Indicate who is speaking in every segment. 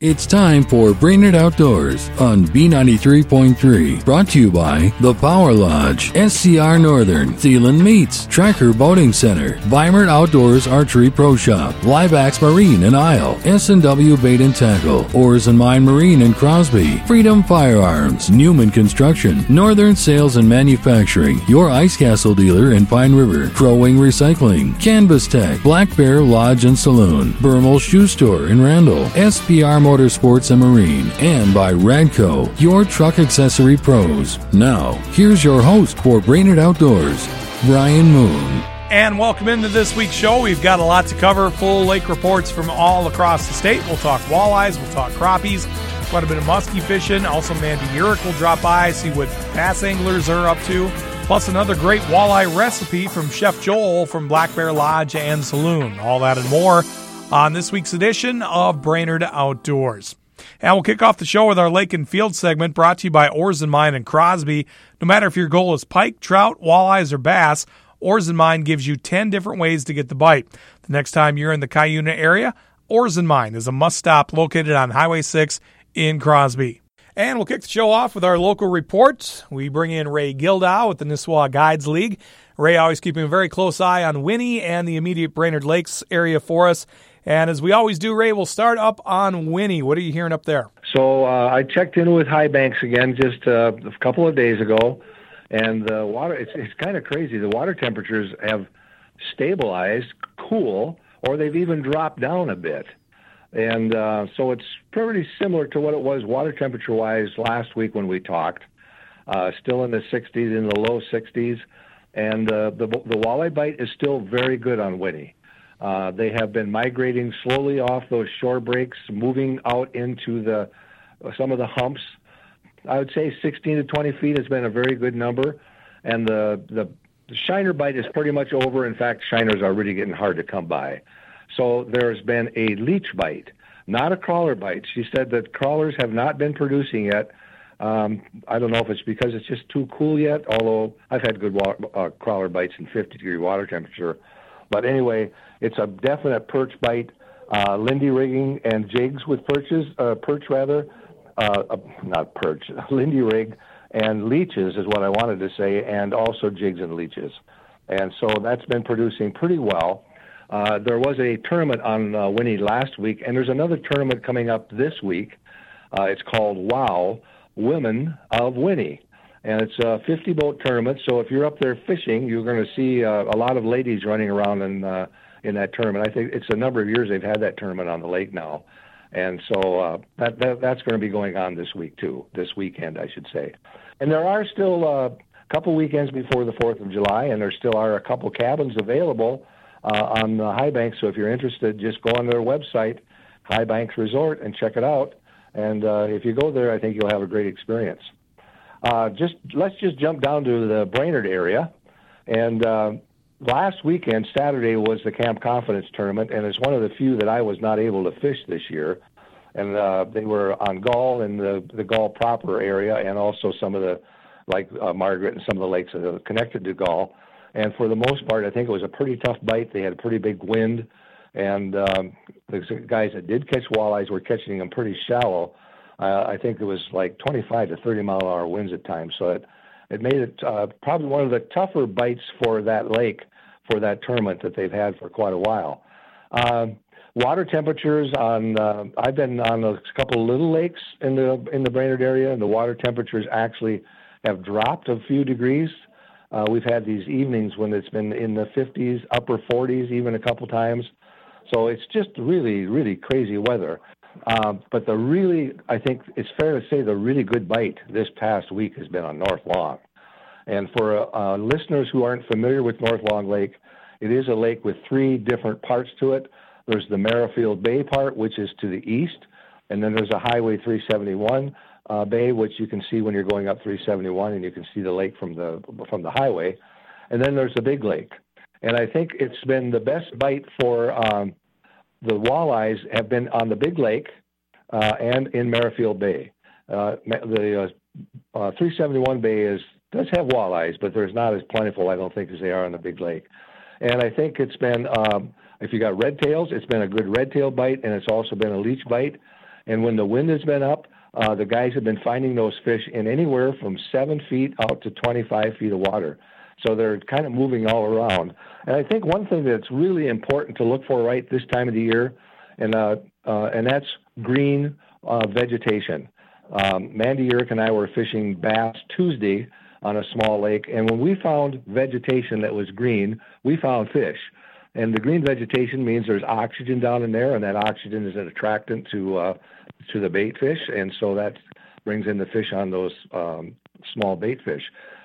Speaker 1: It's time for Brainerd Outdoors on B93.3. Brought to you by The Power Lodge, SCR Northern, Thielen Meats, Tracker Boating Center, Weimert Outdoors Archery Pro Shop, Liveax Marine and Isle, S&W Bait and Tackle, Oars and Mine Marine and Crosby, Freedom Firearms, Newman Construction, Northern Sales and Manufacturing, your Ice Castle dealer in Pine River, Crow Wing Recycling, Canvas Tech, Black Bear Lodge and Saloon, Bermal Shoe Store in Randall, SPR Motorsports and Marine, and by Radco, your truck accessory pros. Now, here's your host for Brainerd Outdoors, Brian Moon.
Speaker 2: And welcome into this week's show. We've got a lot to cover, full lake reports from all across the state. We'll talk walleyes, we'll talk crappies, quite a bit of muskie fishing. Also, Mandy Urich will drop by, see what bass anglers are up to. Plus, another great walleye recipe from Chef Joel from Black Bear Lodge and Saloon. All that and more on this week's edition of Brainerd Outdoors. And we'll kick off the show with our Lake and Field segment brought to you by Oars and Mine and Crosby. No matter if your goal is pike, trout, walleyes, or bass, Oars and Mine gives you 10 different ways to get the bite. The next time you're in the Cuyuna area, Oars and Mine is a must stop located on Highway 6 in Crosby. And we'll kick the show off with our local reports. We bring in Ray Gildow with the Nisswa Guides League. Ray always keeping a very close eye on Winnie and the immediate Brainerd Lakes area for us. And as we always do, Ray, we'll start up on Winnie. What are you hearing up there?
Speaker 3: So uh, I checked in with High Banks again just uh, a couple of days ago, and the water, it's, it's kind of crazy. The water temperatures have stabilized, cool, or they've even dropped down a bit. And uh, so it's pretty similar to what it was water temperature wise last week when we talked. Uh, still in the 60s, in the low 60s. And uh, the, the walleye bite is still very good on Winnie. Uh, they have been migrating slowly off those shore breaks, moving out into the some of the humps. I would say 16 to 20 feet has been a very good number, and the the, shiner bite is pretty much over. In fact, shiners are really getting hard to come by. So there's been a leech bite, not a crawler bite. She said that crawlers have not been producing yet. Um, I don't know if it's because it's just too cool yet. Although I've had good uh, crawler bites in 50 degree water temperature, but anyway, it's a definite perch bite. Uh, Lindy rigging and jigs with perches, uh, perch rather, uh, uh, not perch, Lindy rig and leeches is what I wanted to say, and also jigs and leeches. And so that's been producing pretty well. Uh, there was a tournament on uh, Winnie last week, and there's another tournament coming up this week. Uh, it's called WOW Women of Winnie and it's a 50 boat tournament. So if you're up there fishing, you're going to see uh, a lot of ladies running around in uh, in that tournament. I think it's a number of years they've had that tournament on the lake now, and so uh, that, that that's going to be going on this week too, this weekend I should say. And there are still uh, a couple weekends before the Fourth of July, and there still are a couple cabins available uh, on the High Banks. So if you're interested, just go on their website, High Banks Resort, and check it out. And uh, if you go there, I think you'll have a great experience. Uh, just let's just jump down to the Brainerd area, and uh, last weekend, Saturday was the Camp Confidence tournament, and it's one of the few that I was not able to fish this year. And uh, they were on Gull in the the Gull proper area, and also some of the like uh, Margaret and some of the lakes that are connected to Gull. And for the most part, I think it was a pretty tough bite. They had a pretty big wind, and um, the guys that did catch walleyes were catching them pretty shallow uh, I think it was like 25 to 30 mile an hour winds at times. So it it made it uh, probably one of the tougher bites for that lake for that tournament that they've had for quite a while. Uh, water temperatures on uh, I've been on a couple little lakes in the in the Brainerd area, and the water temperatures actually have dropped a few degrees. Uh, we've had these evenings when it's been in the 50s, upper 40s, even a couple times. So it's just really, really crazy weather. Um, but the really, I think it's fair to say the really good bite this past week has been on North Long. And for uh, listeners who aren't familiar with North Long Lake, it is a lake with three different parts to it. There's the Merrifield Bay part, which is to the east, and then there's a Highway 371 uh, bay, which you can see when you're going up 371, and you can see the lake from the from the highway. And then there's the Big Lake, and I think it's been the best bite for um, the walleyes have been on the Big Lake uh, and in Merrifield Bay. Uh, the uh, uh 371 Bay is does have walleyes, but there's not as plentiful, I don't think, as they are on the Big Lake. And I think it's been, um, if you got red tails, it's been a good red tail bite, and it's also been a leech bite. And when the wind has been up, uh, the guys have been finding those fish in anywhere from seven feet out to 25 feet of water. So they're kind of moving all around. And I think one thing that's really important to look for right this time of the year, and uh, uh, and that's green uh, vegetation. Um, Mandy Urich and I were fishing bass Tuesday on a small lake, and when we found vegetation that was green, we found fish. And the green vegetation means there's oxygen down in there, and that oxygen is an attractant to uh, to the bait fish, and so that brings in the fish on those um, small bait fish.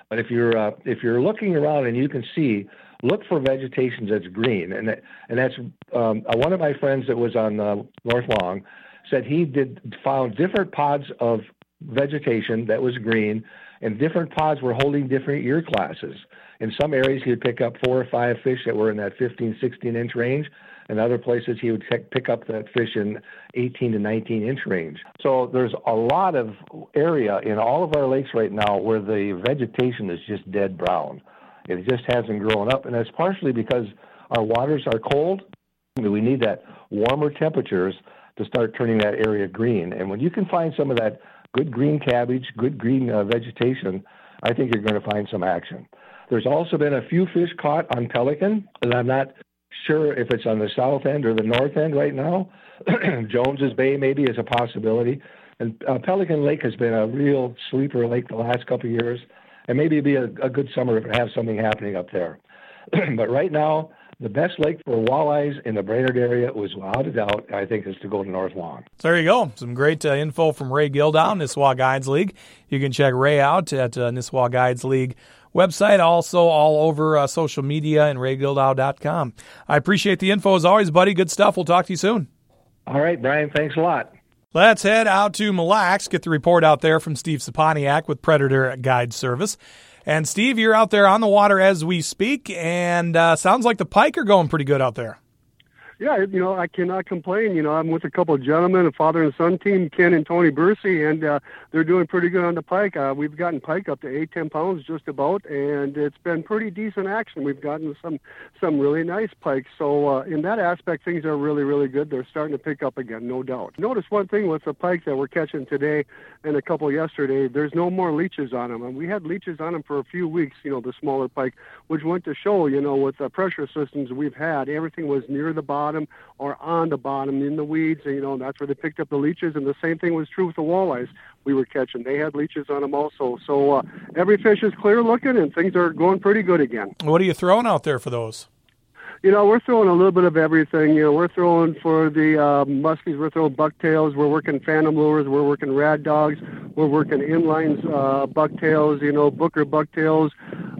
Speaker 3: But if you're uh, if you're looking around and you can see, look for vegetation that's green, and that, and that's um, uh, one of my friends that was on uh, North Long said he did found different pods of vegetation that was green, and different pods were holding different year classes. In some areas, he would pick up four or five fish that were in that 15, 16 inch range. In other places, he would pick up that fish in 18 to 19 inch range. So there's a lot of area in all of our lakes right now where the vegetation is just dead brown. It just hasn't grown up, and that's partially because our waters are cold. We need that warmer temperatures to start turning that area green. And when you can find some of that good green cabbage, good green uh, vegetation, I think you're going to find some action. There's also been a few fish caught on pelican, and I'm not sure if it's on the south end or the north end right now. Jones's Bay maybe is a possibility. And uh, Pelican Lake has been a real sleeper lake the last couple of years, and maybe it'd be a, a good summer if to have something happening up there. but right now, the best lake for walleyes in the Brainerd area was without a doubt, I think, is to go to North Long.
Speaker 2: So there you go. Some great uh, info from Ray Gildow, Nisswa Guides League. You can check Ray out at uh, Nisswa Guides League website, also all over uh, social media and raygildow.com. I appreciate the info as always, buddy. Good stuff. We'll talk to you soon.
Speaker 3: All right, Brian. Thanks a lot.
Speaker 2: Let's head out to Mille Lacs, get the report out there from Steve Saponiak with Predator Guide Service. And Steve, you're out there on the water as we speak, and uh, sounds like the pike are going pretty good out there
Speaker 4: yeah, you know, I cannot complain. You know, I'm with a couple of gentlemen, a father and son team, Ken and Tony Bursey, and uh, they're doing pretty good on the pike. Uh, we've gotten pike up to eight, ten pounds just about, and it's been pretty decent action. We've gotten some some really nice pike. So uh, in that aspect, things are really, really good. They're starting to pick up again, no doubt. Notice one thing with the pike that we're catching today and a couple yesterday. There's no more leeches on them, and we had leeches on them for a few weeks. You know, the smaller pike, which went to show, you know, with the pressure systems we've had, everything was near the bottom or on the bottom in the weeds. And, you know, that's where they picked up the leeches. And the same thing was true with the walleyes we were catching. They had leeches on them also. So uh, every fish is clear looking and things are going pretty good again.
Speaker 2: What are you throwing out there for those?
Speaker 4: You know, we're throwing a little bit of everything. You know, we're throwing for the uh, muskies, we're throwing bucktails, we're working phantom lures, we're working rad dogs, we're working inlines, uh, bucktails, you know, booker bucktails,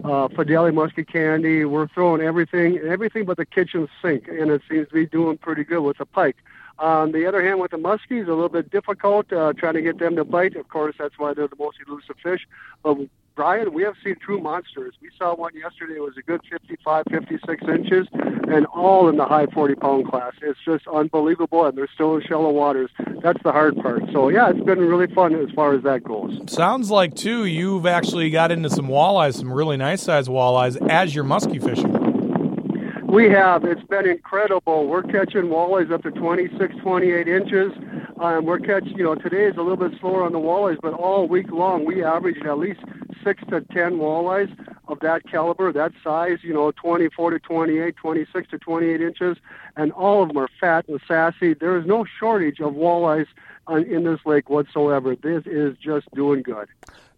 Speaker 4: uh, Fideli musky candy. We're throwing everything, everything but the kitchen sink, and it seems to be doing pretty good with the pike. On the other hand, with the muskies, a little bit difficult uh, trying to get them to bite. Of course, that's why they're the most elusive fish. But Brian, we have seen true monsters. We saw one yesterday. It was a good 55, 56 inches, and all in the high 40 pound class. It's just unbelievable, and they're still in shallow waters. That's the hard part. So, yeah, it's been really fun as far as that goes.
Speaker 2: Sounds like, too, you've actually got into some walleyes, some really nice sized walleyes, as you're muskie fishing.
Speaker 4: We have. It's been incredible. We're catching walleyes up to 26, 28 inches. Um, we're catching, you know, today is a little bit slower on the walleyes, but all week long we averaged at least six to ten walleyes of that caliber, that size, you know, 24 to 28, 26 to 28 inches, and all of them are fat and sassy. There is no shortage of walleyes in this lake whatsoever. This is just doing good.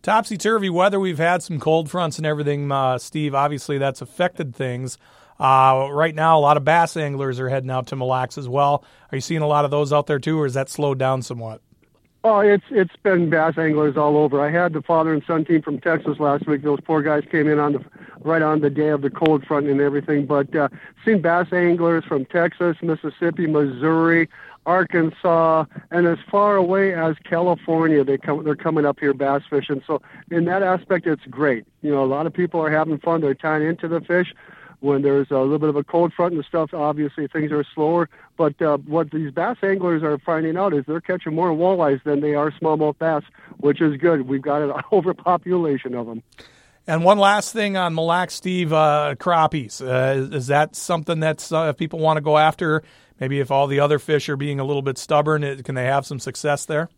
Speaker 2: Topsy turvy weather. We've had some cold fronts and everything, uh, Steve. Obviously, that's affected things. Uh, right now, a lot of bass anglers are heading out to Mille Lacs as well. Are you seeing a lot of those out there too, or is that slowed down somewhat?
Speaker 4: Oh, it's it's been bass anglers all over. I had the father and son team from Texas last week. Those poor guys came in on the right on the day of the cold front and everything. But uh, seen bass anglers from Texas, Mississippi, Missouri, Arkansas, and as far away as California. They come they're coming up here bass fishing. So in that aspect, it's great. You know, a lot of people are having fun. They're tying into the fish when there's a little bit of a cold front and stuff, obviously things are slower. But uh, what these bass anglers are finding out is they're catching more walleyes than they are smallmouth bass, which is good. We've got an overpopulation of them.
Speaker 2: And one last thing on Mille Lacs, Steve, uh, crappies. Uh, is that something that uh, if people want to go after? Maybe if all the other fish are being a little bit stubborn, it, can they have some success there?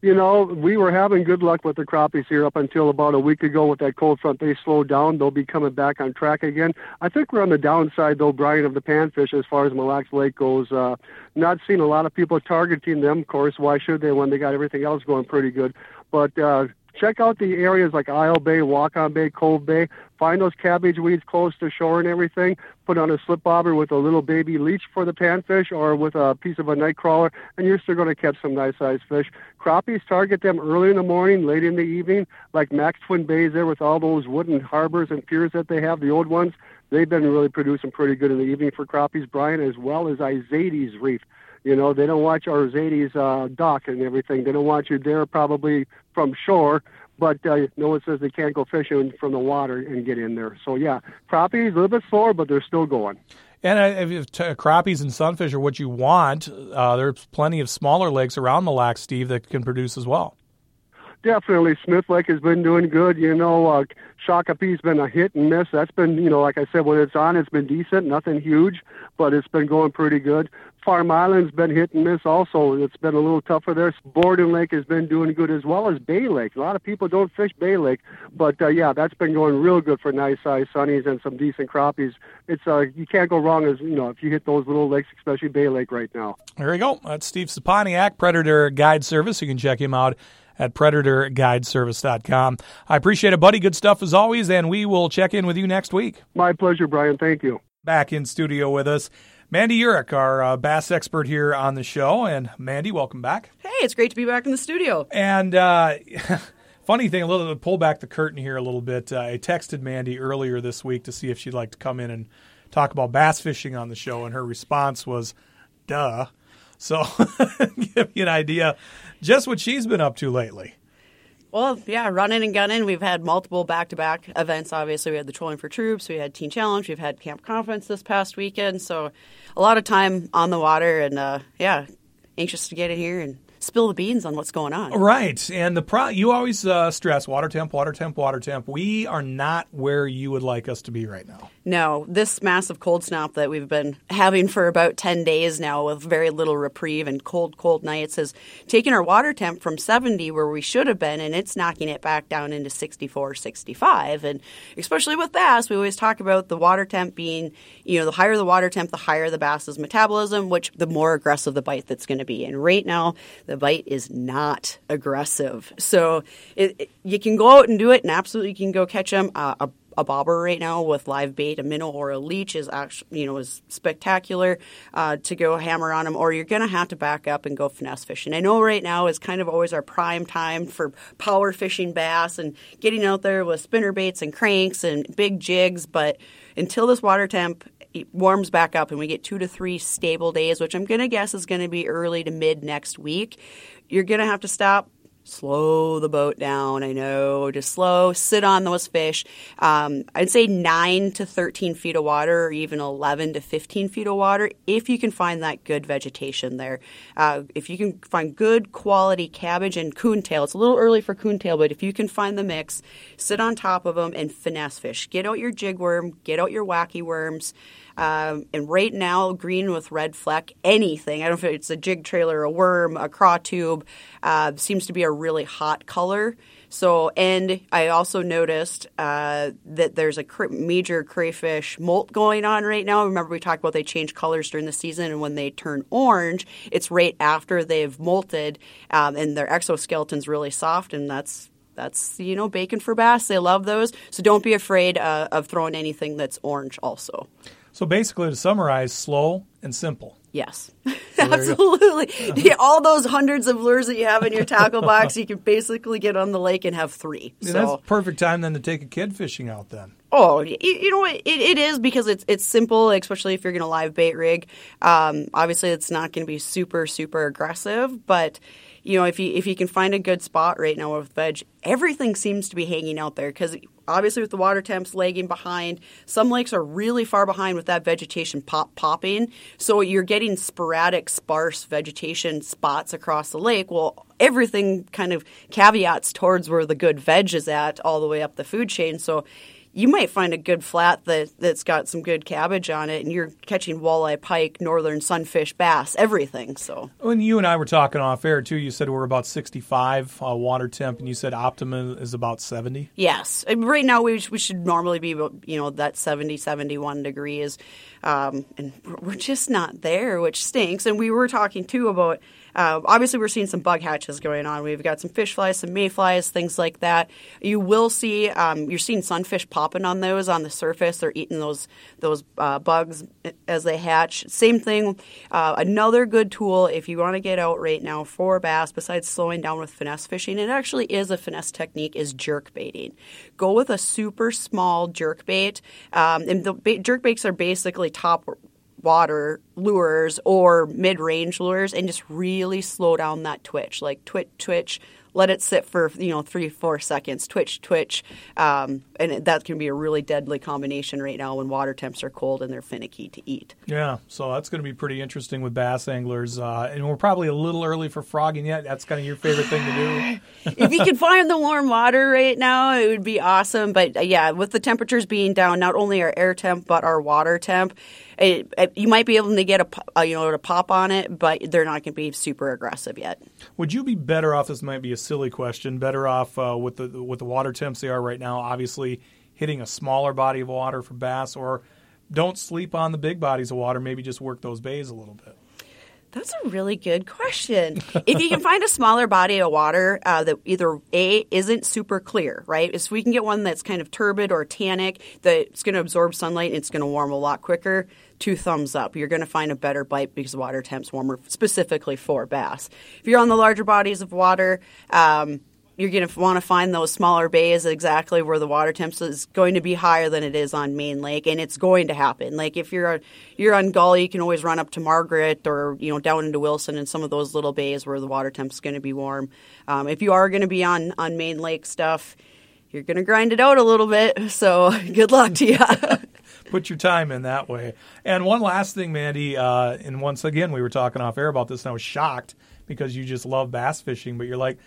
Speaker 4: You know, we were having good luck with the crappies here up until about a week ago with that cold front. They slowed down. They'll be coming back on track again. I think we're on the downside, though, Brian, of the panfish as far as Mille Lacs Lake goes. Uh, not seeing a lot of people targeting them. Of course, why should they when they got everything else going pretty good? But uh, check out the areas like Isle Bay, Wahkon Bay, Cove Bay. Find those cabbage weeds close to shore and everything. Put on a slip bobber with a little baby leech for the panfish or with a piece of a night crawler, and you're still going to catch some nice sized fish. Crappies target them early in the morning, late in the evening, like Mac's Twin Bays there with all those wooden harbors and piers that they have, the old ones. They've been really producing pretty good in the evening for crappies, Brian, as well as Izatys Reef. You know, they don't want our Izatys uh, dock and everything. They don't want you there probably from shore but uh, no one says they can't go fishing from the water and get in there. So yeah, crappies a little bit slower, but they're still going.
Speaker 2: And uh, if t- crappies and sunfish are what you want, uh, there's plenty of smaller lakes around the Lac, Steve, that can produce as well.
Speaker 4: Definitely, Smith Lake has been doing good. You know, uh, Shakopee's been a hit and miss. That's been, you know, like I said, when it's on, it's been decent, nothing huge, but it's been going pretty good. Farm Island's been hit and miss also. It's been a little tougher there. Borden Lake has been doing good as well as Bay Lake. A lot of people don't fish Bay Lake, but uh, yeah, that's been going real good for nice sized sunnies and some decent crappies. It's uh, you can't go wrong as you know if you hit those little lakes, especially Bay Lake right now.
Speaker 2: There you go. That's Steve Saponiak, Predator Guide Service. You can check him out at predatorguideservice.com. I appreciate it, buddy. Good stuff as always, and we will check in with you next week.
Speaker 4: My pleasure, Brian. Thank you.
Speaker 2: Back in studio with us Mandy Urich, our uh, bass expert here on the show. And Mandy, welcome back.
Speaker 5: Hey, it's great to be back in the studio.
Speaker 2: And uh, funny thing, a little to pull back the curtain here a little bit. Uh, I texted Mandy earlier this week to see if she'd like to come in and talk about bass fishing on the show, and her response was, "Duh." So, give you an idea just what she's been up to lately.
Speaker 5: Well, yeah, running and gunning. We've had multiple back to back events. Obviously, we had the Trolling for Troops, we had Teen Challenge, we've had Camp Confidence this past weekend. So, a lot of time on the water, and uh, yeah, anxious to get in here and spill the beans on what's going on.
Speaker 2: Right, and the pro you always uh, stress water temp, water temp, water temp. We are not where you would like us to be right now.
Speaker 5: No, this massive cold snap that we've been having for about 10 days now with very little reprieve and cold, cold nights has taken our water temp from 70 where we should have been and it's knocking it back down into 64, 65. And especially with bass, we always talk about the water temp being, you know, the higher the water temp, the higher the bass's metabolism, which the more aggressive the bite that's going to be. And right now, the bite is not aggressive. So it, it, you can go out and do it and absolutely you can go catch them. Uh, a a bobber right now with live bait, a minnow or a leech is actually you know is spectacular uh, to go hammer on them, or you're going to have to back up and go finesse fishing. I know right now is kind of always our prime time for power fishing bass and getting out there with spinner baits and cranks and big jigs, but until this water temp warms back up and we get two to three stable days, which I'm going to guess is going to be early to mid next week, you're going to have to stop, slow the boat down. I know, just slow, sit on those fish. Um, I'd say 9 to 13 feet of water or even 11 to 15 feet of water if you can find that good vegetation there. Uh, if you can find good quality cabbage and coontail, it's a little early for coontail, but if you can find the mix, sit on top of them and finesse fish. Get out your jig worm, get out your wacky worms. Um, and right now, green with red fleck, anything, I don't know if it's a jig trailer, a worm, a craw tube, uh, seems to be a really hot color. So, and I also noticed uh, that there's a cr- major crayfish molt going on right now. Remember, we talked about they change colors during the season, and when they turn orange, it's right after they've molted, um, and their exoskeleton's really soft, and that's that's you know bacon for bass. They love those, so don't be afraid uh, of throwing anything that's orange. Also.
Speaker 2: So basically, to summarize, slow and simple.
Speaker 5: Yes, absolutely. Yeah, all those hundreds of lures that you have in your tackle box, you can basically get on the lake and have three.
Speaker 2: Yeah, so. That's perfect time then to take a kid fishing out then.
Speaker 5: Oh, you, you know it, it is because it's it's simple, especially if you're going to live bait rig. Um, obviously, it's not going to be super super aggressive, but you know if you if you can find a good spot right now with veg, everything seems to be hanging out there because obviously with the water temps lagging behind, some lakes are really far behind with that vegetation pop popping. So you're getting sporadic, sparse vegetation spots across the lake. Well, everything kind of caveats towards where the good veg is at all the way up the food chain. So you might find a good flat that, that's got some good cabbage on it, and you're catching walleye, pike, northern sunfish, bass, everything. So
Speaker 2: when you and I were talking off air too, you said we're about 65 uh, water temp, and you said optimum is about 70.
Speaker 5: Yes, right now we we should normally be you know that 70, 71 degrees, um, and we're just not there, which stinks. And we were talking too about uh, obviously, we're seeing some bug hatches going on. We've got some fish flies, some mayflies, things like that. You will see um, you're seeing sunfish popping on those on the surface. They're eating those those uh, bugs as they hatch. Same thing. Uh, another good tool if you want to get out right now for bass, besides slowing down with finesse fishing, it actually is a finesse technique. Is jerk baiting. Go with a super small jerk bait, um, and the bait, jerk baits are basically top water lures or mid-range lures and just really slow down that twitch. Like twitch twitch let it sit for you know three four seconds. Twitch twitch um, and that can be a really deadly combination right now when water temps are cold and they're finicky to eat.
Speaker 2: Yeah so that's going to be pretty interesting with bass anglers uh, and we're probably a little early for frogging yet. That's kind of your favorite thing to do.
Speaker 5: If you could find the warm water right now it would be awesome but uh, yeah with the temperatures being down not only our air temp but our water temp it, it, you might be able to get a, a, you know to pop on it, but they're not going to be super aggressive yet.
Speaker 2: Would you be better off? This might be a silly question. Better off uh, with the with the water temps they are right now. Obviously, hitting a smaller body of water for bass, or don't sleep on the big bodies of water. Maybe just work those bays a little bit.
Speaker 5: That's a really good question. if you can find a smaller body of water uh, that either A isn't super clear, right? If we can get one that's kind of turbid or tannic, that's going to absorb sunlight and it's going to warm a lot quicker, two thumbs up. You're going to find a better bite because water temp's warmer specifically for bass. If you're on the larger bodies of water, um, you're going to want to find those smaller bays exactly where the water temps is going to be higher than it is on Main Lake, and it's going to happen. Like if you're on, you're on Gully, you can always run up to Margaret or you know down into Wilson and some of those little bays where the water temps is going to be warm. Um, if you are going to be on on Main Lake stuff, you're going to grind it out a little bit. So good luck to you.
Speaker 2: Put your time in that way. And one last thing, Mandy, uh, and once again we were talking off air about this, and I was shocked because you just love bass fishing, but you're like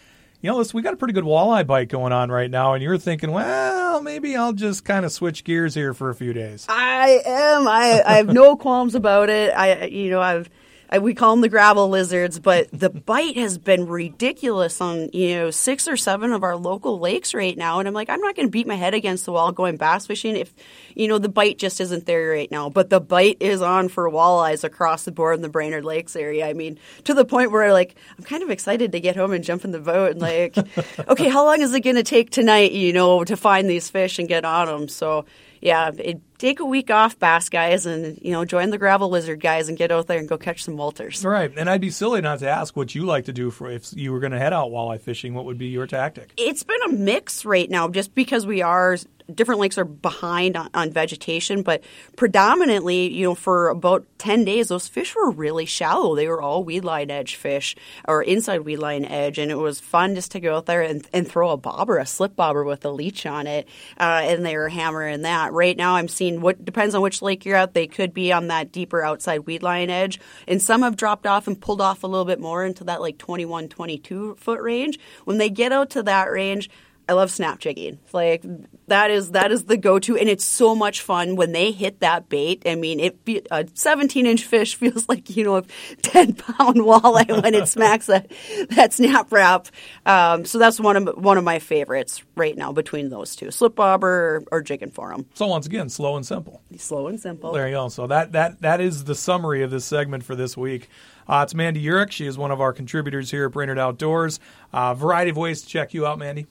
Speaker 2: you know, listen, we got a pretty good walleye bite going on right now, and you're thinking, well, maybe I'll just kind of switch gears here for a few days.
Speaker 5: I am. I, I have no qualms about it. I, you know, I've we call them the gravel lizards, but the bite has been ridiculous on you know six or seven of our local lakes right now, and I'm like, I'm not going to beat my head against the wall going bass fishing if you know the bite just isn't there right now. But the bite is on for walleyes across the board in the Brainerd Lakes area. I mean, to the point where like I'm kind of excited to get home and jump in the boat and like, okay, how long is it going to take tonight? You know, to find these fish and get on them. So yeah, it, take a week off, bass guys, and you know join the gravel lizard guys and get out there and go catch some walters.
Speaker 2: Right, and I'd be silly not to ask what you like to do for if you were going to head out walleye fishing. What would be your tactic?
Speaker 5: It's been a mix right now, just because we are different lakes are behind on, on, vegetation, but predominantly, you know, for about 10 days, those fish were really shallow. They were all weed line edge fish or inside weed line edge. And it was fun just to go out there and, and throw a bobber, a slip bobber with a leech on it. Uh, and they were hammering that. Right now, I'm seeing what depends on which lake you're at. They could be on that deeper outside weed line edge. And some have dropped off and pulled off a little bit more into that like 21, 22 foot range. When they get out to that range, I love snap jigging. Like that is that is the go-to, and it's so much fun when they hit that bait. I mean, it a 17-inch fish feels like you know a 10-pound walleye when it smacks that that snap rap. Um, so that's one of one of my favorites right now between those two, slip bobber or, or jigging for them.
Speaker 2: So once again, slow and simple.
Speaker 5: Slow and simple.
Speaker 2: There you go. So that that that is the summary of this segment for this week. Uh, it's Mandy Urich. She is one of our contributors here at Brainerd Outdoors. Uh, variety of ways to check you out, Mandy.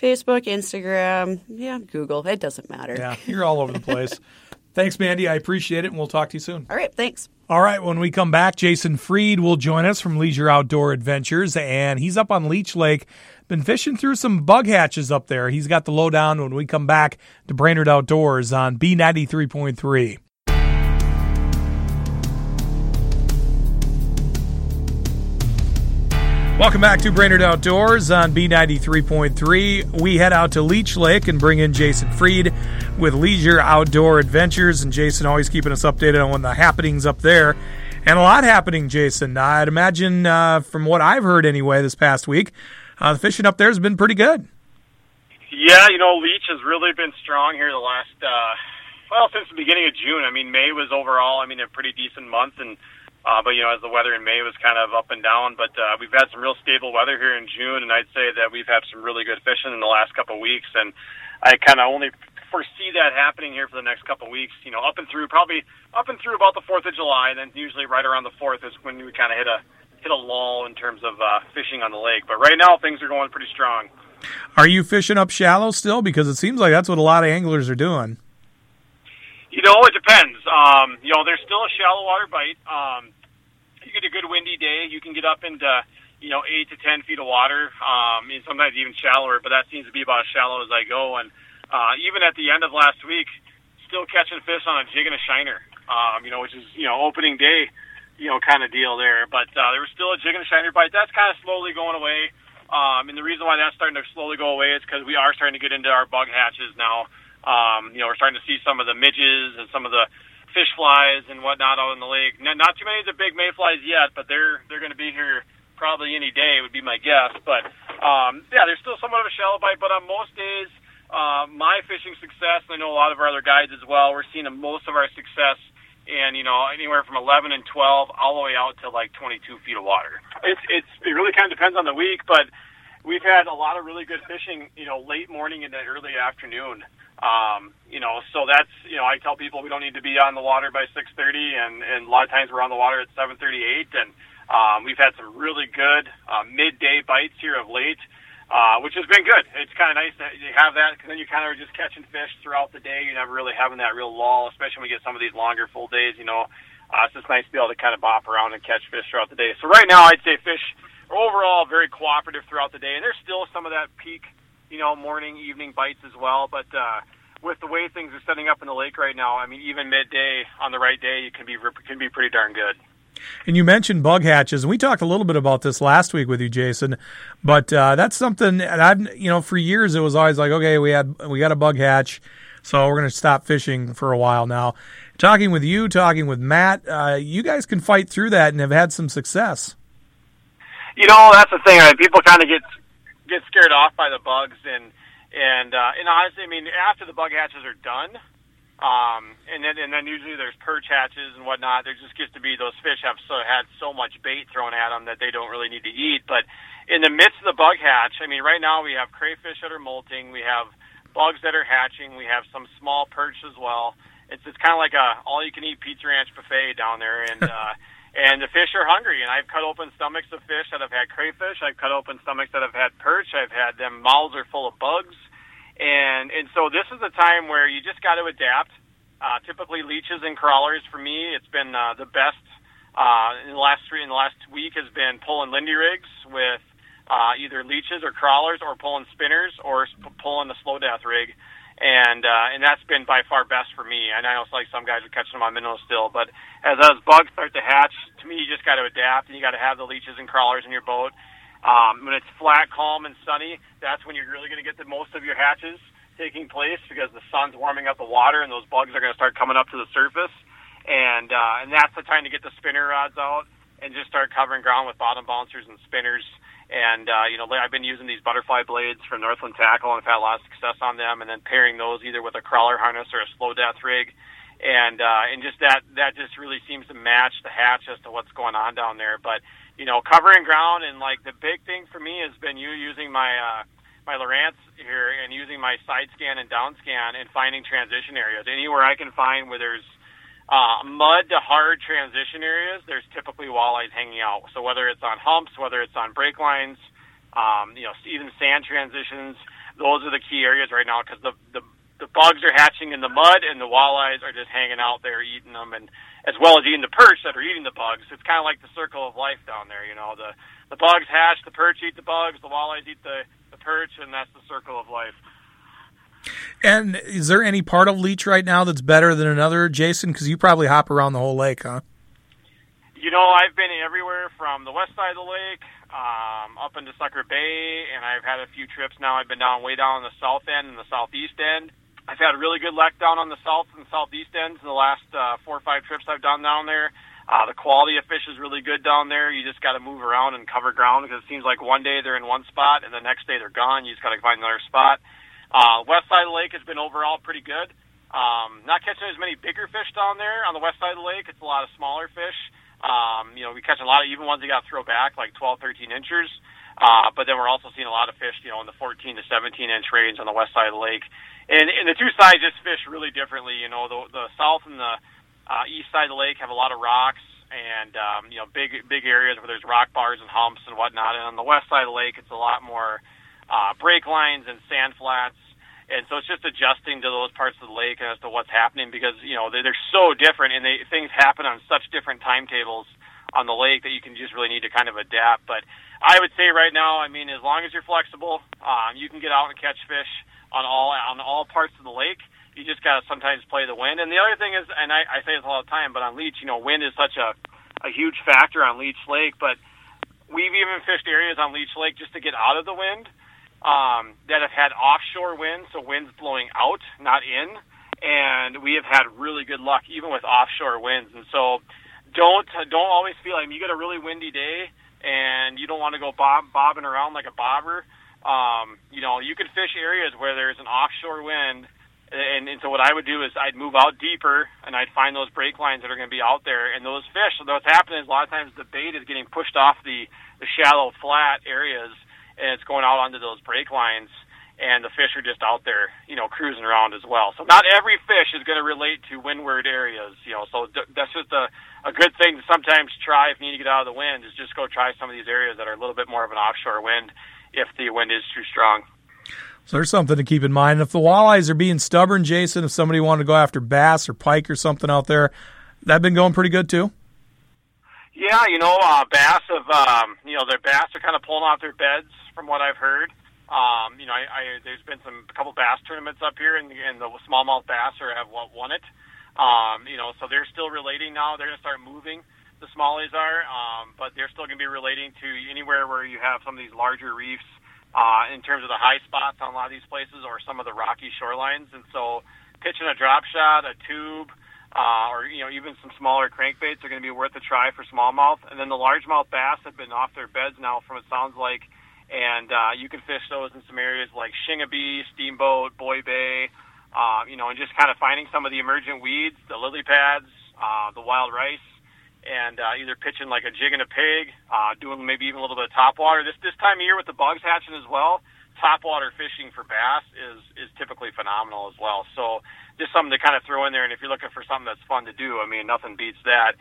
Speaker 5: Facebook, Instagram, yeah, Google. It doesn't matter.
Speaker 2: Yeah, you're all over the place. thanks, Mandy. I appreciate it, and we'll talk to you soon.
Speaker 5: All right, thanks.
Speaker 2: All right, when we come back, Jason Freed will join us from Leisure Outdoor Adventures, and he's up on Leech Lake. Been fishing through some bug hatches up there. He's got the lowdown when we come back to Brainerd Outdoors on B93.3. Welcome back to Brainerd Outdoors on B93.3. We head out to Leech Lake and bring in Jason Freed with Leisure Outdoor Adventures. And Jason always keeping us updated on the happenings up there. And a lot happening, Jason. I'd imagine, uh, from what I've heard anyway this past week, uh, the fishing up there has been pretty good.
Speaker 6: Yeah, you know, Leech has really been strong here the last, uh, well, since the beginning of June. I mean, May was overall, I mean, a pretty decent month. And uh, but you know, as the weather in May was kind of up and down, but uh, we've had some real stable weather here in June, and I'd say that we've had some really good fishing in the last couple of weeks, and I kind of only foresee that happening here for the next couple of weeks. You know, up and through probably up and through about the Fourth of July, and then usually right around the Fourth is when we kind of hit a hit a lull in terms of uh, fishing on the lake. But right now, things are going pretty strong.
Speaker 2: Are you fishing up shallow still? Because it seems like that's what a lot of anglers are doing.
Speaker 6: You know, it depends. Um, you know, there's still a shallow water bite. Um, get a good windy day, you can get up into you know eight to ten feet of water. Um, and sometimes even shallower, but that seems to be about as shallow as I go. And uh, even at the end of last week, still catching fish on a jig and a shiner. Um, you know, which is you know opening day, you know, kind of deal there. But uh, there was still a jig and a shiner bite. That's kind of slowly going away. Um, and the reason why that's starting to slowly go away is because we are starting to get into our bug hatches now. Um, you know, we're starting to see some of the midges and some of the fish flies and whatnot out in the lake. Not too many of the big mayflies yet, but they're they're going to be here probably any day would be my guess. But um, yeah, there's still somewhat of a shallow bite. But on most days, uh, my fishing success, and I know a lot of our other guides as well, we're seeing most of our success and you know anywhere from 11 and 12 all the way out to like 22 feet of water. It's it's it really kind of depends on the week, but we've had a lot of really good fishing, you know, late morning into early afternoon. Um, you know, so that's you know, I tell people we don't need to be on the water by 6:30, and and a lot of times we're on the water at 7:38, and um, we've had some really good uh, midday bites here of late. Uh, which has been good. It's kind of nice to have that because then you kind of just catching fish throughout the day. You're never really having that real lull, especially when we get some of these longer full days. You know, uh, it's just nice to be able to kind of bop around and catch fish throughout the day. So right now, I'd say fish are overall very cooperative throughout the day, and there's still some of that peak, you know, morning, evening bites as well. But uh, with the way things are setting up in the lake right now, I mean, even midday on the right day, it can be can be pretty darn good.
Speaker 2: And you mentioned bug hatches, and we talked a little bit about this last week with you, Jason. But uh, that's something that I've, you know, for years it was always like, okay, we had we got a bug hatch, so we're going to stop fishing for a while now. Talking with you, talking with Matt, uh, you guys can fight through that and have had some success.
Speaker 6: You know, that's the thing. I mean, people kind of get get scared off by the bugs and and uh, and honestly, I mean, after the bug hatches are done, um, and then and then usually there's perch hatches and whatnot. There just gets to be those fish have so had so much bait thrown at them that they don't really need to eat. But in the midst of the bug hatch, I mean, right now we have crayfish that are molting, we have bugs that are hatching, we have some small perch as well. It's it's kind of like a all you can eat pizza ranch buffet down there, and uh, and the fish are hungry. And I've cut open stomachs of fish that have had crayfish. I've cut open stomachs that have had perch. I've had them mouths are full of bugs, and and so this is a time where you just got to adapt. Uh, typically, leeches and crawlers for me, it's been uh, the best uh, in the last three in the last week has been pulling Lindy rigs with uh, either leeches or crawlers, or pulling spinners, or pulling the slow death rig and uh, and that's been by far best for me. And I know it's like some guys are catching them on minnows still, but as those bugs start to hatch, to me you just got to adapt, and you got to have the leeches and crawlers in your boat. Um, when it's flat, calm, and sunny, that's when you're really going to get the most of your hatches taking place because the sun's warming up the water, and those bugs are going to start coming up to the surface, and uh, and that's the time to get the spinner rods out and just start covering ground with bottom bouncers and spinners and uh, you know, I've been using these butterfly blades from Northland Tackle, and I've had a lot of success on them. And then pairing those either with a crawler harness or a slow death rig, and uh, and just that that just really seems to match the hatch as to what's going on down there. But you know, covering ground and like the big thing for me has been you using my uh, my Lowrance here and using my side scan and down scan and finding transition areas anywhere I can find where there's uh, mud to hard transition areas, there's typically walleyes hanging out. So whether it's on humps, whether it's on break lines, um, you know, even sand transitions, those are the key areas right now because the, the the bugs are hatching in the mud and the walleyes are just hanging out there eating them, and as well as eating the perch that are eating the bugs. It's kind of like the circle of life down there. You know, the the bugs hatch, the perch eat the bugs, the walleyes eat the the perch, and that's the circle of life.
Speaker 2: And is there any part of Leech right now that's better than another, Jason? Because you probably hop around the whole lake, huh?
Speaker 6: You know, I've been everywhere from the west side of the lake um, up into Sucker Bay, and I've had a few trips now. I've been down way down on the south end and the southeast end. I've had really good luck down on the south and southeast ends in the last uh, four or five trips I've done down there. Uh, the quality of fish is really good down there. You just got to move around and cover ground because it seems like one day they're in one spot and the next day they're gone. You just got to find another spot. Uh, west side of the lake has been overall pretty good. Um, not catching as many bigger fish down there on the west side of the lake. It's a lot of smaller fish. Um, you know, we catch a lot of even ones that got throw back like 12, 13 inchers. Uh, but then we're also seeing a lot of fish, you know, in the 14 to 17 inch range on the west side of the lake. And, and the two sides just fish really differently. You know, the, the south and the uh, east side of the lake have a lot of rocks and um, you know big big areas where there's rock bars and humps and whatnot. And on the west side of the lake, it's a lot more break lines and sand flats. And so it's just adjusting to those parts of the lake as to what's happening because you know they're, they're so different and they, things happen on such different timetables on the lake that you can just really need to kind of adapt. But I would say right now, I mean, as long as you're flexible, um, you can get out and catch fish on all on all parts of the lake you just got to sometimes play the wind. And the other thing is, and I, I say this all the time, but on Leech, you know, wind is such a a huge factor on Leech Lake. But we've even fished areas on Leech Lake just to get out of the wind um, that have had offshore winds, so winds blowing out, not in. And we have had really good luck even with offshore winds. And so don't don't always feel like you get a really windy day and you don't want to go bob, bobbing around like a bobber. Um, you know, you can fish areas where there's an offshore wind and, and so what I would do is I'd move out deeper and I'd find those break lines that are going to be out there. And those fish, so what's happening is a lot of times the bait is getting pushed off the, the shallow, flat areas and it's going out onto those break lines. And the fish are just out there, you know, cruising around as well. So not every fish is going to relate to windward areas, you know. So that's just a, a good thing to sometimes try if you need to get out of the wind is just go try some of these areas that are a little bit more of an offshore wind if the wind is too strong.
Speaker 2: So there's something to keep in mind. If the walleyes are being stubborn, Jason, if somebody wanted to go after bass or pike or something out there, that been going pretty good too.
Speaker 6: Yeah, you know, uh, bass have um, you know their bass are kind of pulling off their beds from what I've heard. Um, you know, I, I, there's been some couple bass tournaments up here, and, and the smallmouth bass are have won it. Um, you know, so they're still relating now. They're going to start moving. The smallies are, um, but they're still going to be relating to anywhere where you have some of these larger reefs uh, in terms of the high spots on a lot of these places or some of the rocky shorelines. And so pitching a drop shot, a tube, uh, or you know even some smaller crankbaits are going to be worth a try for smallmouth. And then the largemouth bass have been off their beds now, from it sounds like, and uh, you can fish those in some areas like Shingobee, Steamboat, Boy Bay, uh, you know, and just kind of finding some of the emergent weeds, the lily pads, uh, the wild rice and uh, either pitching like a jig and a pig, uh, doing maybe even a little bit of top water. This this time of year with the bugs hatching as well, top water fishing for bass is is typically phenomenal as well. So just something to kind of throw in there. And if you're looking for something that's fun to do, I mean, nothing beats that.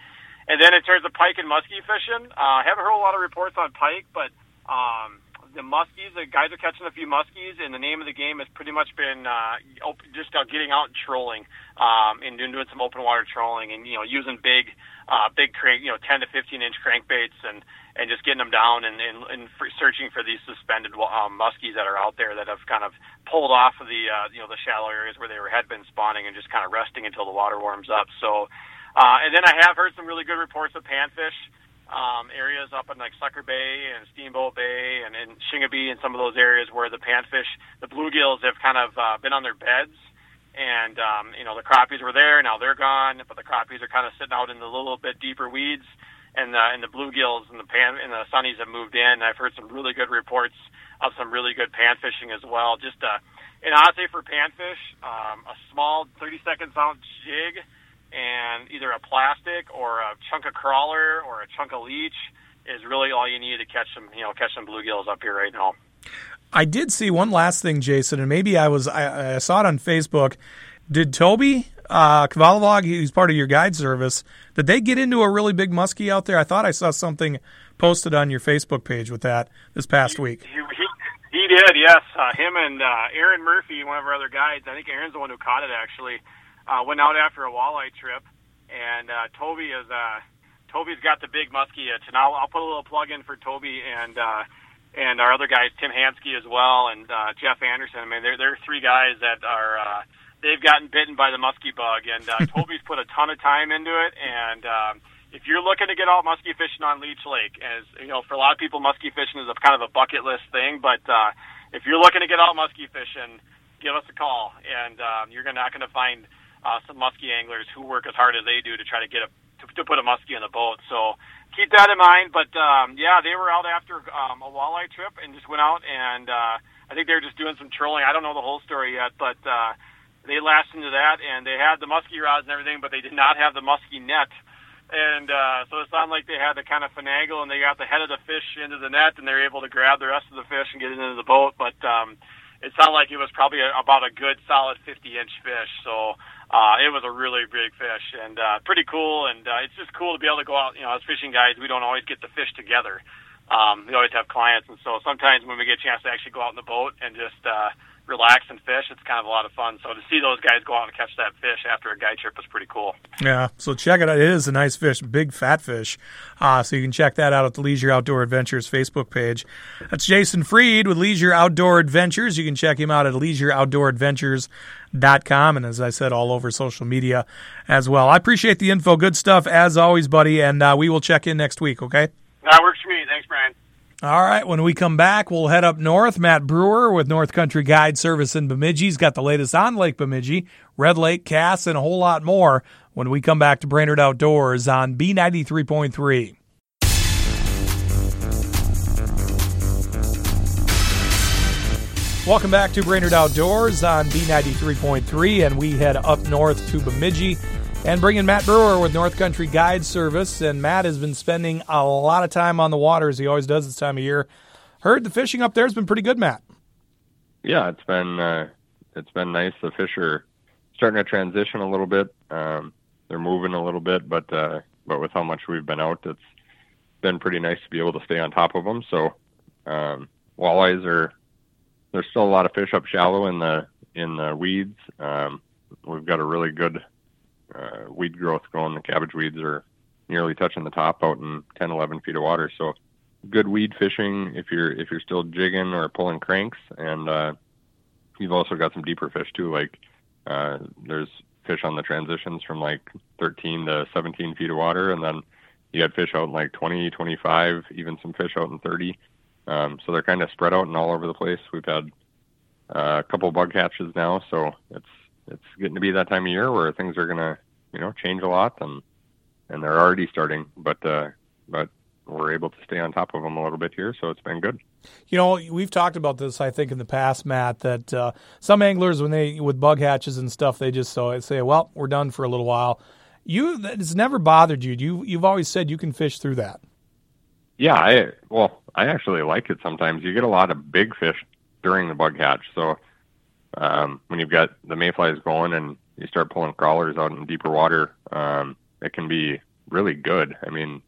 Speaker 6: And then in terms of pike and muskie fishing, uh, haven't heard a lot of reports on pike, but um, the muskies, the guys are catching a few muskies, and the name of the game has pretty much been uh, just uh, getting out and trolling, um, and doing, doing some open water trolling, and you know using big uh, big crank, you know, 10 to 15 inch crankbaits and, and just getting them down and, and, and searching for these suspended um, muskies that are out there that have kind of pulled off of the, uh, you know, the shallow areas where they were, had been spawning and just kind of resting until the water warms up. So, uh, and then I have heard some really good reports of panfish, um, areas up in like Sucker Bay and Steamboat Bay and, and Shingobee and some of those areas where the panfish, the bluegills have kind of, uh, been on their beds and um, you know the crappies were there. Now they're gone, but the crappies are kind of sitting out in the little bit deeper weeds, and the and the bluegills and the pan and the sunnies have moved in. I've heard some really good reports of some really good pan fishing as well. Just uh, and honestly, for panfish, um, a small 30 second ounce jig and either a plastic or a chunk of crawler or a chunk of leech is really all you need to catch some you know catch some bluegills up here right now.
Speaker 2: I did see one last thing, Jason, and maybe I was I, I saw it on Facebook. Did Toby uh, Kvalovog, who's part of your guide service, did they get into a really big muskie out there? I thought I saw something posted on your Facebook page with that this past week.
Speaker 6: He, he, he did, yes. Uh, him and uh, Aaron Murphy, one of our other guides, I think Aaron's the one who caught it actually, uh, went out after a walleye trip, and uh, Toby is uh, Toby's got the big muskie itch, and I'll, I'll put a little plug in for Toby and. Uh, and our other guys, Tim Hansky as well, and uh, Jeff Anderson. I mean, they're they're three guys that are uh, they've gotten bitten by the muskie bug, and uh, Toby's put a ton of time into it, and um, if you're looking to get out muskie fishing on Leech Lake, as you know, for a lot of people, muskie fishing is a kind of a bucket list thing. But uh, if you're looking to get out muskie fishing, give us a call, and um, you're not going to find uh, some muskie anglers who work as hard as they do to try to get a to, to put a muskie in the boat. So keep that in mind. But um, yeah, they were out after um, a walleye trip and just went out and uh, I think they were just doing some trolling. I don't know the whole story yet, but uh, they lashed into that and they had the muskie rods and everything, but they did not have the muskie net and uh, so it sounded like they had to kind of finagle, and they got the head of the fish into the net, and they were able to grab the rest of the fish and get it into the boat. But um, it sounded like it was probably a, about a good solid 50 inch fish. So uh, it was a really big fish and uh, pretty cool. And uh, it's just cool to be able to go out. You know, as fishing guys, we don't always get the fish together. Um, we always have clients, and so sometimes when we get a chance to actually go out in the boat and just uh, relax and fish. It's kind of a lot of fun. So to see those guys go out and catch that fish after a guide trip was pretty cool.
Speaker 2: Yeah, so check it out. It is a nice fish, big fat fish. Uh, so you can check that out at the Leisure Outdoor Adventures Facebook page. That's Jason Freed with Leisure Outdoor Adventures. You can check him out at leisureoutdooradventures.com and as I said, all over social media as well. I appreciate the info. Good stuff as always, buddy. And uh, we will check in next week, okay?
Speaker 6: That works for me. Thanks, Brian.
Speaker 2: All right, when we come back, we'll head up north. Matt Brewer with North Country Guide Service in Bemidji. He's got the latest on Lake Bemidji, Red Lake, Cass, and a whole lot more when we come back to Brainerd Outdoors on B93.3. Welcome back to Brainerd Outdoors on B93.3, and we head up north to Bemidji and bringing Matt Brewer with North Country Guide Service. And Matt has been spending a lot of time on the water as he always does this time of year. Heard the fishing up there has been pretty good, Matt.
Speaker 7: Yeah, it's been uh, it's been nice. The fish are starting to transition a little bit. Um, they're moving a little bit, but uh, but with how much we've been out, it's been pretty nice to be able to stay on top of them. So um, walleyes are there's still a lot of fish up shallow in the in the weeds. Um, we've got a really good uh, weed growth going. The cabbage weeds are nearly touching the top out in 10, 11 feet of water. So good weed fishing if you're if you're still jigging or pulling cranks, and uh, you've also got some deeper fish too. Like uh, there's fish on the transitions from like 13 to 17 feet of water, and then you had fish out in like 20, 25, even some fish out in 30. Um, so they're kind of spread out and all over the place. We've had uh, a couple bug hatches now, so it's it's getting to be that time of year where things are going to, you know, change a lot, and and they're already starting. But uh, but we're able to stay on top of them a little bit here, so it's been good.
Speaker 2: You know, we've talked about this, I think, in the past, Matt. That uh, some anglers, when they with bug hatches and stuff, they just so say, "Well, we're done for a little while." You, it's never bothered you. You, you've always said you can fish through that.
Speaker 7: Yeah, I well, I actually like it. Sometimes you get a lot of big fish during the bug hatch, so um, when you've got the mayflies going and you start pulling crawlers out in deeper water, um, it can be really good. I mean,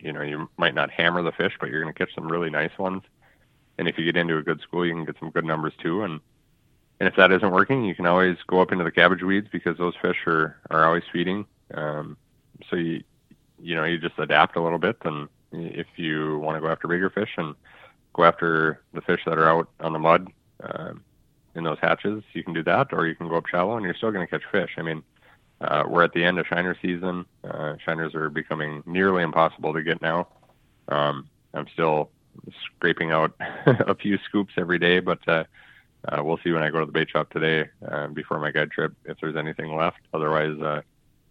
Speaker 7: you know, you might not hammer the fish, but you're going to catch some really nice ones. And if you get into a good school, you can get some good numbers too. And and if that isn't working, you can always go up into the cabbage weeds because those fish are are always feeding. Um, so you you know you just adapt a little bit, and if you want to go after bigger fish and go after the fish that are out on the mud, um, in those hatches, you can do that, or you can go up shallow and you're still going to catch fish. I mean, uh, we're at the end of shiner season. Uh, shiners are becoming nearly impossible to get now. Um, I'm still scraping out a few scoops every day, but uh, uh, we'll see when I go to the bait shop today uh, before my guide trip if there's anything left. Otherwise, uh,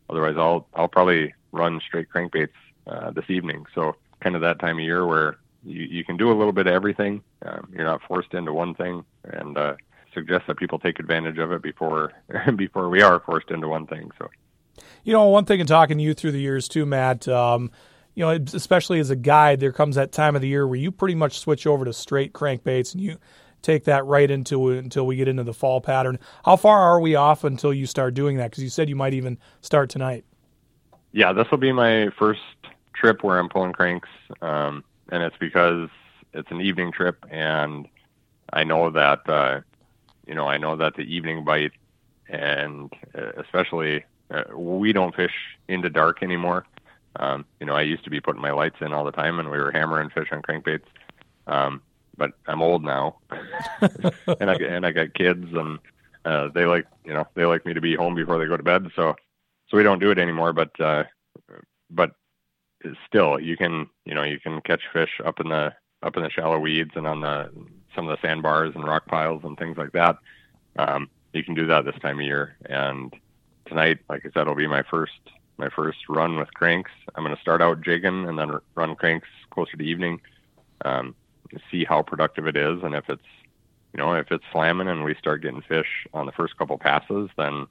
Speaker 7: otherwise I'll I'll probably run straight crankbaits uh, this evening. So kind of that time of year where you, you can do a little bit of everything. Um, you're not forced into one thing, and uh, suggest that people take advantage of it before before we are forced into one thing. So,
Speaker 2: you know, one thing in talking to you through the years too, Matt. Um, you know, especially as a guide, there comes that time of the year where you pretty much switch over to straight crankbaits, and you take that right into until we get into the fall pattern. How far are we off until you start doing that? Because you said you might even start tonight.
Speaker 7: Yeah, this will be my first trip where I'm pulling cranks, um, and it's because it's an evening trip, and I know that uh, you know, I know that the evening bite, and uh, especially uh, we don't fish into dark anymore. Um, you know, I used to be putting my lights in all the time, and we were hammering fish on crankbaits. Um, but I'm old now, and I and I got kids, and uh, they like you know they like me to be home before they go to bed. So so we don't do it anymore. But uh, but still you can you know you can catch fish up in the up in the shallow weeds and on the some of the sandbars and rock piles and things like that. Um, you can do that this time of year. And tonight, like I said, will be my first my first run with cranks. I'm going to start out jigging and then run cranks closer to evening. Um, see how productive it is, and if it's you know if it's slamming and we start getting fish on the first couple passes, then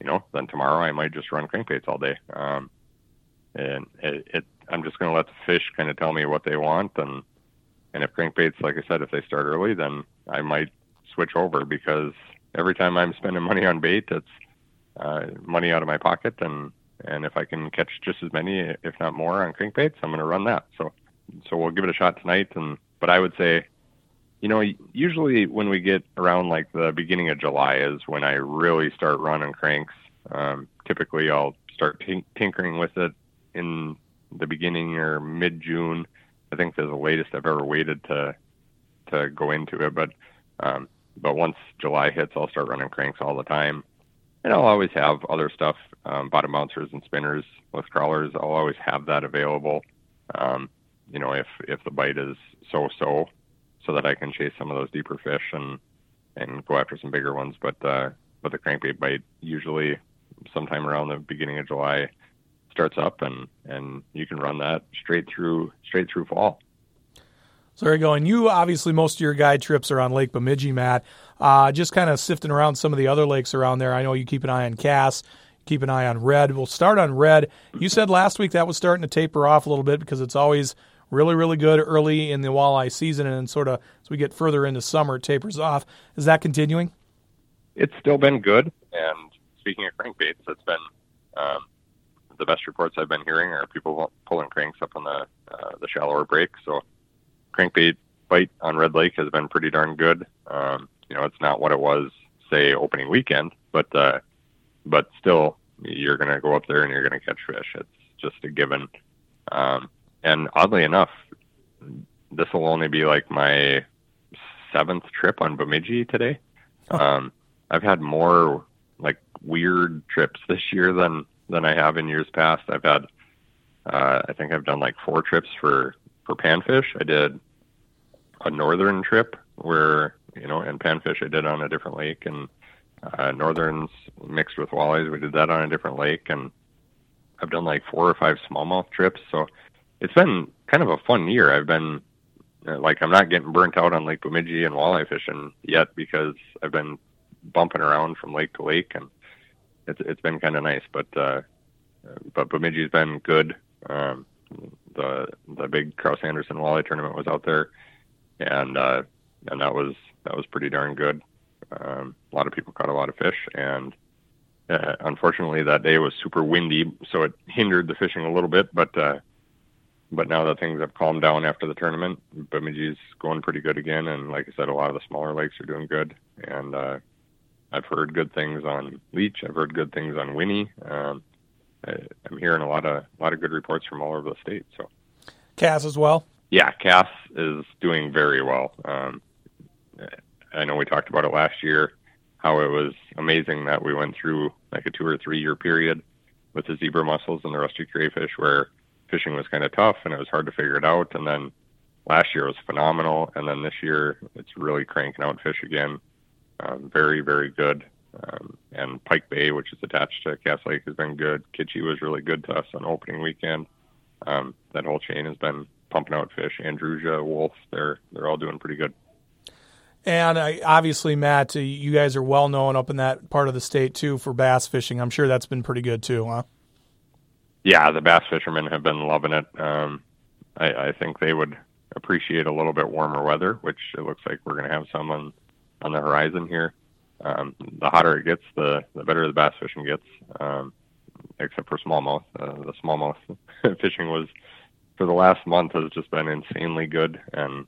Speaker 7: you know then tomorrow I might just run crankbaits all day. Um, and it, it I'm just going to let the fish kind of tell me what they want, and and if crankbaits, like I said, if they start early, then I might switch over because every time I'm spending money on bait, it's uh, money out of my pocket, and and if I can catch just as many, if not more, on crankbaits, I'm going to run that. So so we'll give it a shot tonight, and but I would say. You know, usually when we get around like the beginning of July is when I really start running cranks. Um, typically, I'll start tink- tinkering with it in the beginning or mid June. I think that's the latest I've ever waited to to go into it. But um, but once July hits, I'll start running cranks all the time, and I'll always have other stuff, um, bottom bouncers and spinners with crawlers. I'll always have that available. Um, you know, if if the bite is so so, so that I can chase some of those deeper fish and and go after some bigger ones. But uh, but the crankbait bite usually sometime around the beginning of July starts up, and and you can run that straight through straight through fall.
Speaker 2: So there you go. And you obviously most of your guide trips are on Lake Bemidji, Matt. Uh, just kind of sifting around some of the other lakes around there. I know you keep an eye on Cass, keep an eye on Red. We'll start on Red. You said last week that was starting to taper off a little bit because it's always really, really good early in the walleye season, and then sort of as we get further into summer, it tapers off. Is that continuing?
Speaker 7: It's still been good. And speaking of crankbaits, it's been um, the best reports I've been hearing are people pulling cranks up on the uh, the shallower break. So crankbait bite on Red Lake has been pretty darn good. Um, you know, it's not what it was say opening weekend, but uh, but still, you're going to go up there and you're going to catch fish. It's just a given. Um, and oddly enough, this will only be like my seventh trip on Bemidji today. Um, I've had more like weird trips this year than than I have in years past. I've had, uh, I think I've done like four trips for for panfish. I did a northern trip where you know, and panfish I did on a different lake, and uh, northerns mixed with walleyes. We did that on a different lake, and I've done like four or five smallmouth trips. So it's been kind of a fun year. I've been uh, like I'm not getting burnt out on Lake Bemidji and walleye fishing yet because I've been bumping around from lake to lake and it's it's been kind of nice. But uh, but Bemidji's been good. Um, the the big Kraus Anderson Walleye tournament was out there, and uh, and that was that was pretty darn good. Um, a lot of people caught a lot of fish, and uh, unfortunately that day was super windy, so it hindered the fishing a little bit. But uh, but now that things have calmed down after the tournament, Bemidji's going pretty good again, and like I said, a lot of the smaller lakes are doing good, and uh, I've heard good things on Leech. I've heard good things on Winnie. Um, I, I'm hearing a lot of a lot of good reports from all over the state. So,
Speaker 2: Cass as well.
Speaker 7: Yeah, Cass is doing very well. Um, I know we talked about it last year, how it was amazing that we went through like a two or three year period with the zebra mussels and the rusty crayfish where fishing was kind of tough and it was hard to figure it out. And then last year was phenomenal, and then this year it's really cranking out fish again. Um, very, very good. Um, and Pike Bay, which is attached to Cass Lake, has been good. Kitchi was really good to us on opening weekend. Um, that whole chain has been pumping out fish. Andrusia, Wolf, they're they're all doing pretty good.
Speaker 2: And uh, obviously, Matt, uh, you guys are well known up in that part of the state too for bass fishing. I'm sure that's been pretty good too, huh?
Speaker 7: Yeah, the bass fishermen have been loving it. Um, I, I think they would appreciate a little bit warmer weather, which it looks like we're going to have some on on the horizon here. Um, the hotter it gets, the the better the bass fishing gets. Um, except for smallmouth, uh, the smallmouth fishing was for the last month has just been insanely good, and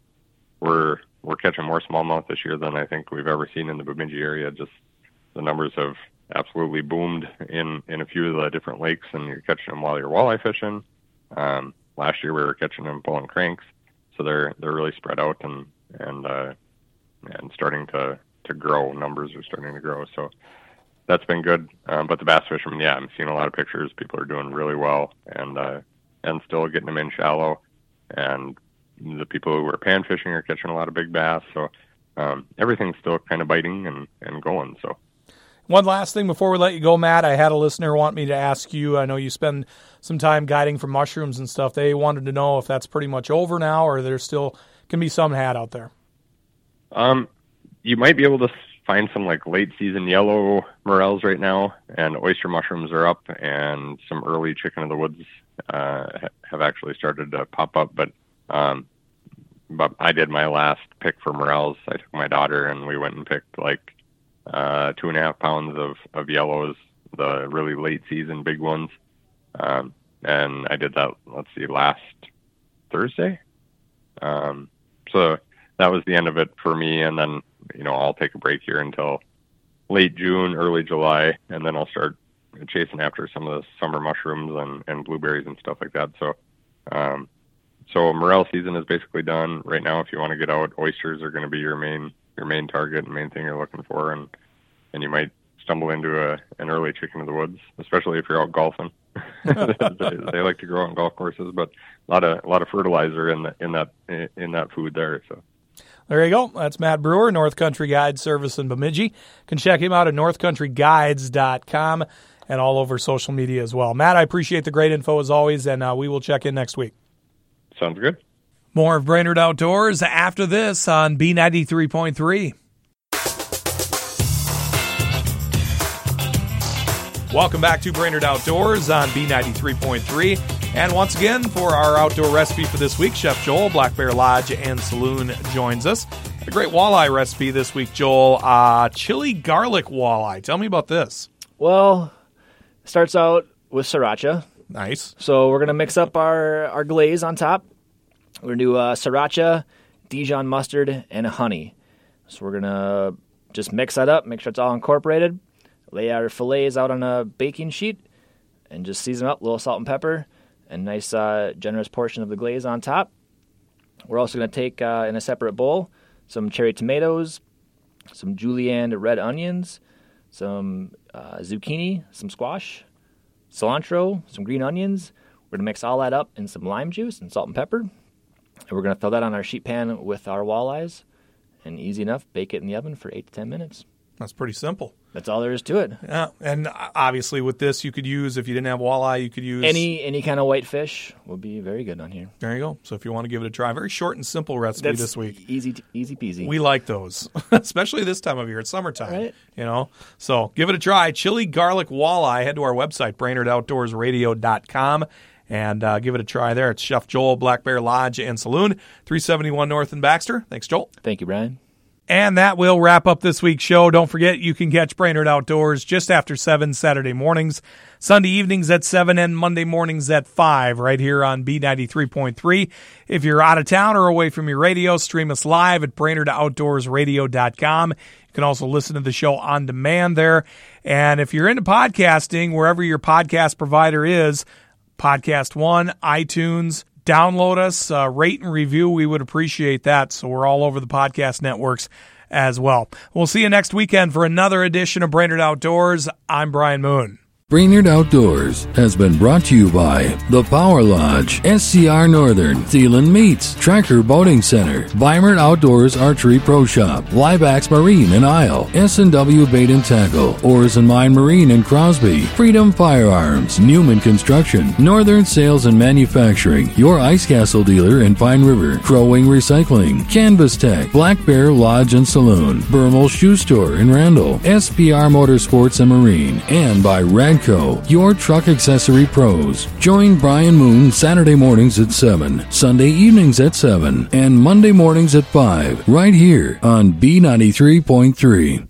Speaker 7: we're we're catching more smallmouth this year than I think we've ever seen in the Bemidji area. Just the numbers have absolutely boomed in in a few of the different lakes, and you're catching them while you're walleye fishing. Um, last year we were catching them pulling cranks, so they're they're really spread out and and uh, and starting to to grow. Numbers are starting to grow, so that's been good. Um, but the bass fishermen, yeah, I'm seeing a lot of pictures. People are doing really well, and uh, and still getting them in shallow. And the people who are pan fishing are catching a lot of big bass. So um, everything's still kind of biting and, and going. So.
Speaker 2: One last thing before we let you go, Matt. I had a listener want me to ask you. I know you spend some time guiding for mushrooms and stuff. They wanted to know if that's pretty much over now, or there still can be some had out there.
Speaker 7: Um, you might be able to find some like late season yellow morels right now, and oyster mushrooms are up, and some early chicken of the woods uh, have actually started to pop up. But um, but I did my last pick for morels. I took my daughter, and we went and picked like uh, two and a half pounds of, of yellows, the really late season big ones. Um, and I did that, let's see, last Thursday. Um, so that was the end of it for me. And then, you know, I'll take a break here until late June, early July, and then I'll start chasing after some of the summer mushrooms and, and blueberries and stuff like that. So, um, so morel season is basically done right now. If you want to get out, oysters are going to be your main your main target and main thing you're looking for, and and you might stumble into a an early chicken of the woods, especially if you're out golfing. they, they like to grow on golf courses, but a lot of a lot of fertilizer in the, in that in that food there. So.
Speaker 2: There you go. That's Matt Brewer, North Country Guide Service in Bemidji. You can check him out at northcountryguides.com and all over social media as well. Matt, I appreciate the great info as always, and uh, we will check in next week.
Speaker 7: Sounds good.
Speaker 2: More of Brainerd Outdoors after this on B93.3. Welcome back to Brainerd Outdoors on B93.3. And once again, for our outdoor recipe for this week, Chef Joel, Black Bear Lodge and Saloon joins us. A great walleye recipe this week, Joel. Uh, chili garlic walleye. Tell me about this.
Speaker 8: Well, starts out with sriracha.
Speaker 2: Nice.
Speaker 8: So we're gonna mix up our our glaze on top. We're gonna do uh, sriracha, Dijon mustard, and honey. So we're gonna just mix that up, make sure it's all incorporated. Lay our fillets out on a baking sheet, and just season up. A little salt and pepper, and nice uh, generous portion of the glaze on top. We're also gonna take uh, in a separate bowl some cherry tomatoes, some julienne red onions, some uh, zucchini, some squash, cilantro, some green onions. We're going to mix all that up in some lime juice and salt and pepper. And we're going to throw that on our sheet pan with our walleyes. And easy enough, bake it in the oven for 8 to 10 minutes.
Speaker 2: That's pretty simple.
Speaker 8: That's all there is to it.
Speaker 2: Yeah, and obviously with this, you could use if you didn't have walleye, you could use
Speaker 8: any any kind of white fish would be very good on here.
Speaker 2: There you go. So if you want to give it a try, very short and simple recipe
Speaker 8: That's
Speaker 2: this week.
Speaker 8: Easy, easy peasy.
Speaker 2: We like those, especially this time of year. It's summertime,
Speaker 8: Right.
Speaker 2: you know. So give it a try. Chili garlic walleye. Head to our website, BrainerdOutdoorsRadio.com, and uh, give it a try there. It's Chef Joel, Black Bear Lodge and Saloon, 371 North and Baxter. Thanks, Joel.
Speaker 8: Thank you, Brian.
Speaker 2: And that will wrap up this week's show. Don't forget, you can catch Brainerd Outdoors just after 7 Saturday mornings, Sunday evenings at 7, and Monday mornings at 5 right here on B93.3. If you're out of town or away from your radio, stream us live at BrainerdOutdoorsRadio.com. You can also listen to the show on demand there. And if you're into podcasting, wherever your podcast provider is, Podcast One, iTunes, download us, uh, rate and review. We would appreciate that. So we're all over the podcast networks as well. We'll see you next weekend for another edition of Brainerd Outdoors. I'm Brian Moon.
Speaker 1: Brainerd Outdoors has been brought to you by The Power Lodge, SCR Northern, Thielen Meats, Tracker Boating Center, Weimert Outdoors Archery Pro Shop, Liebax Marine in Isle, S&W Bait and Tackle, Oars and Mine Marine in Crosby, Freedom Firearms, Newman Construction, Northern Sales and Manufacturing, your Ice Castle dealer in Pine River, Crow Wing Recycling, Canvas Tech, Black Bear Lodge and Saloon, Bermal Shoe Store in Randall, SPR Motorsports and Marine, and by Rag Radco, your truck accessory pros. Join Brian Moon Saturday mornings at 7, Sunday evenings at 7, and Monday mornings at 5, right here on B93.3.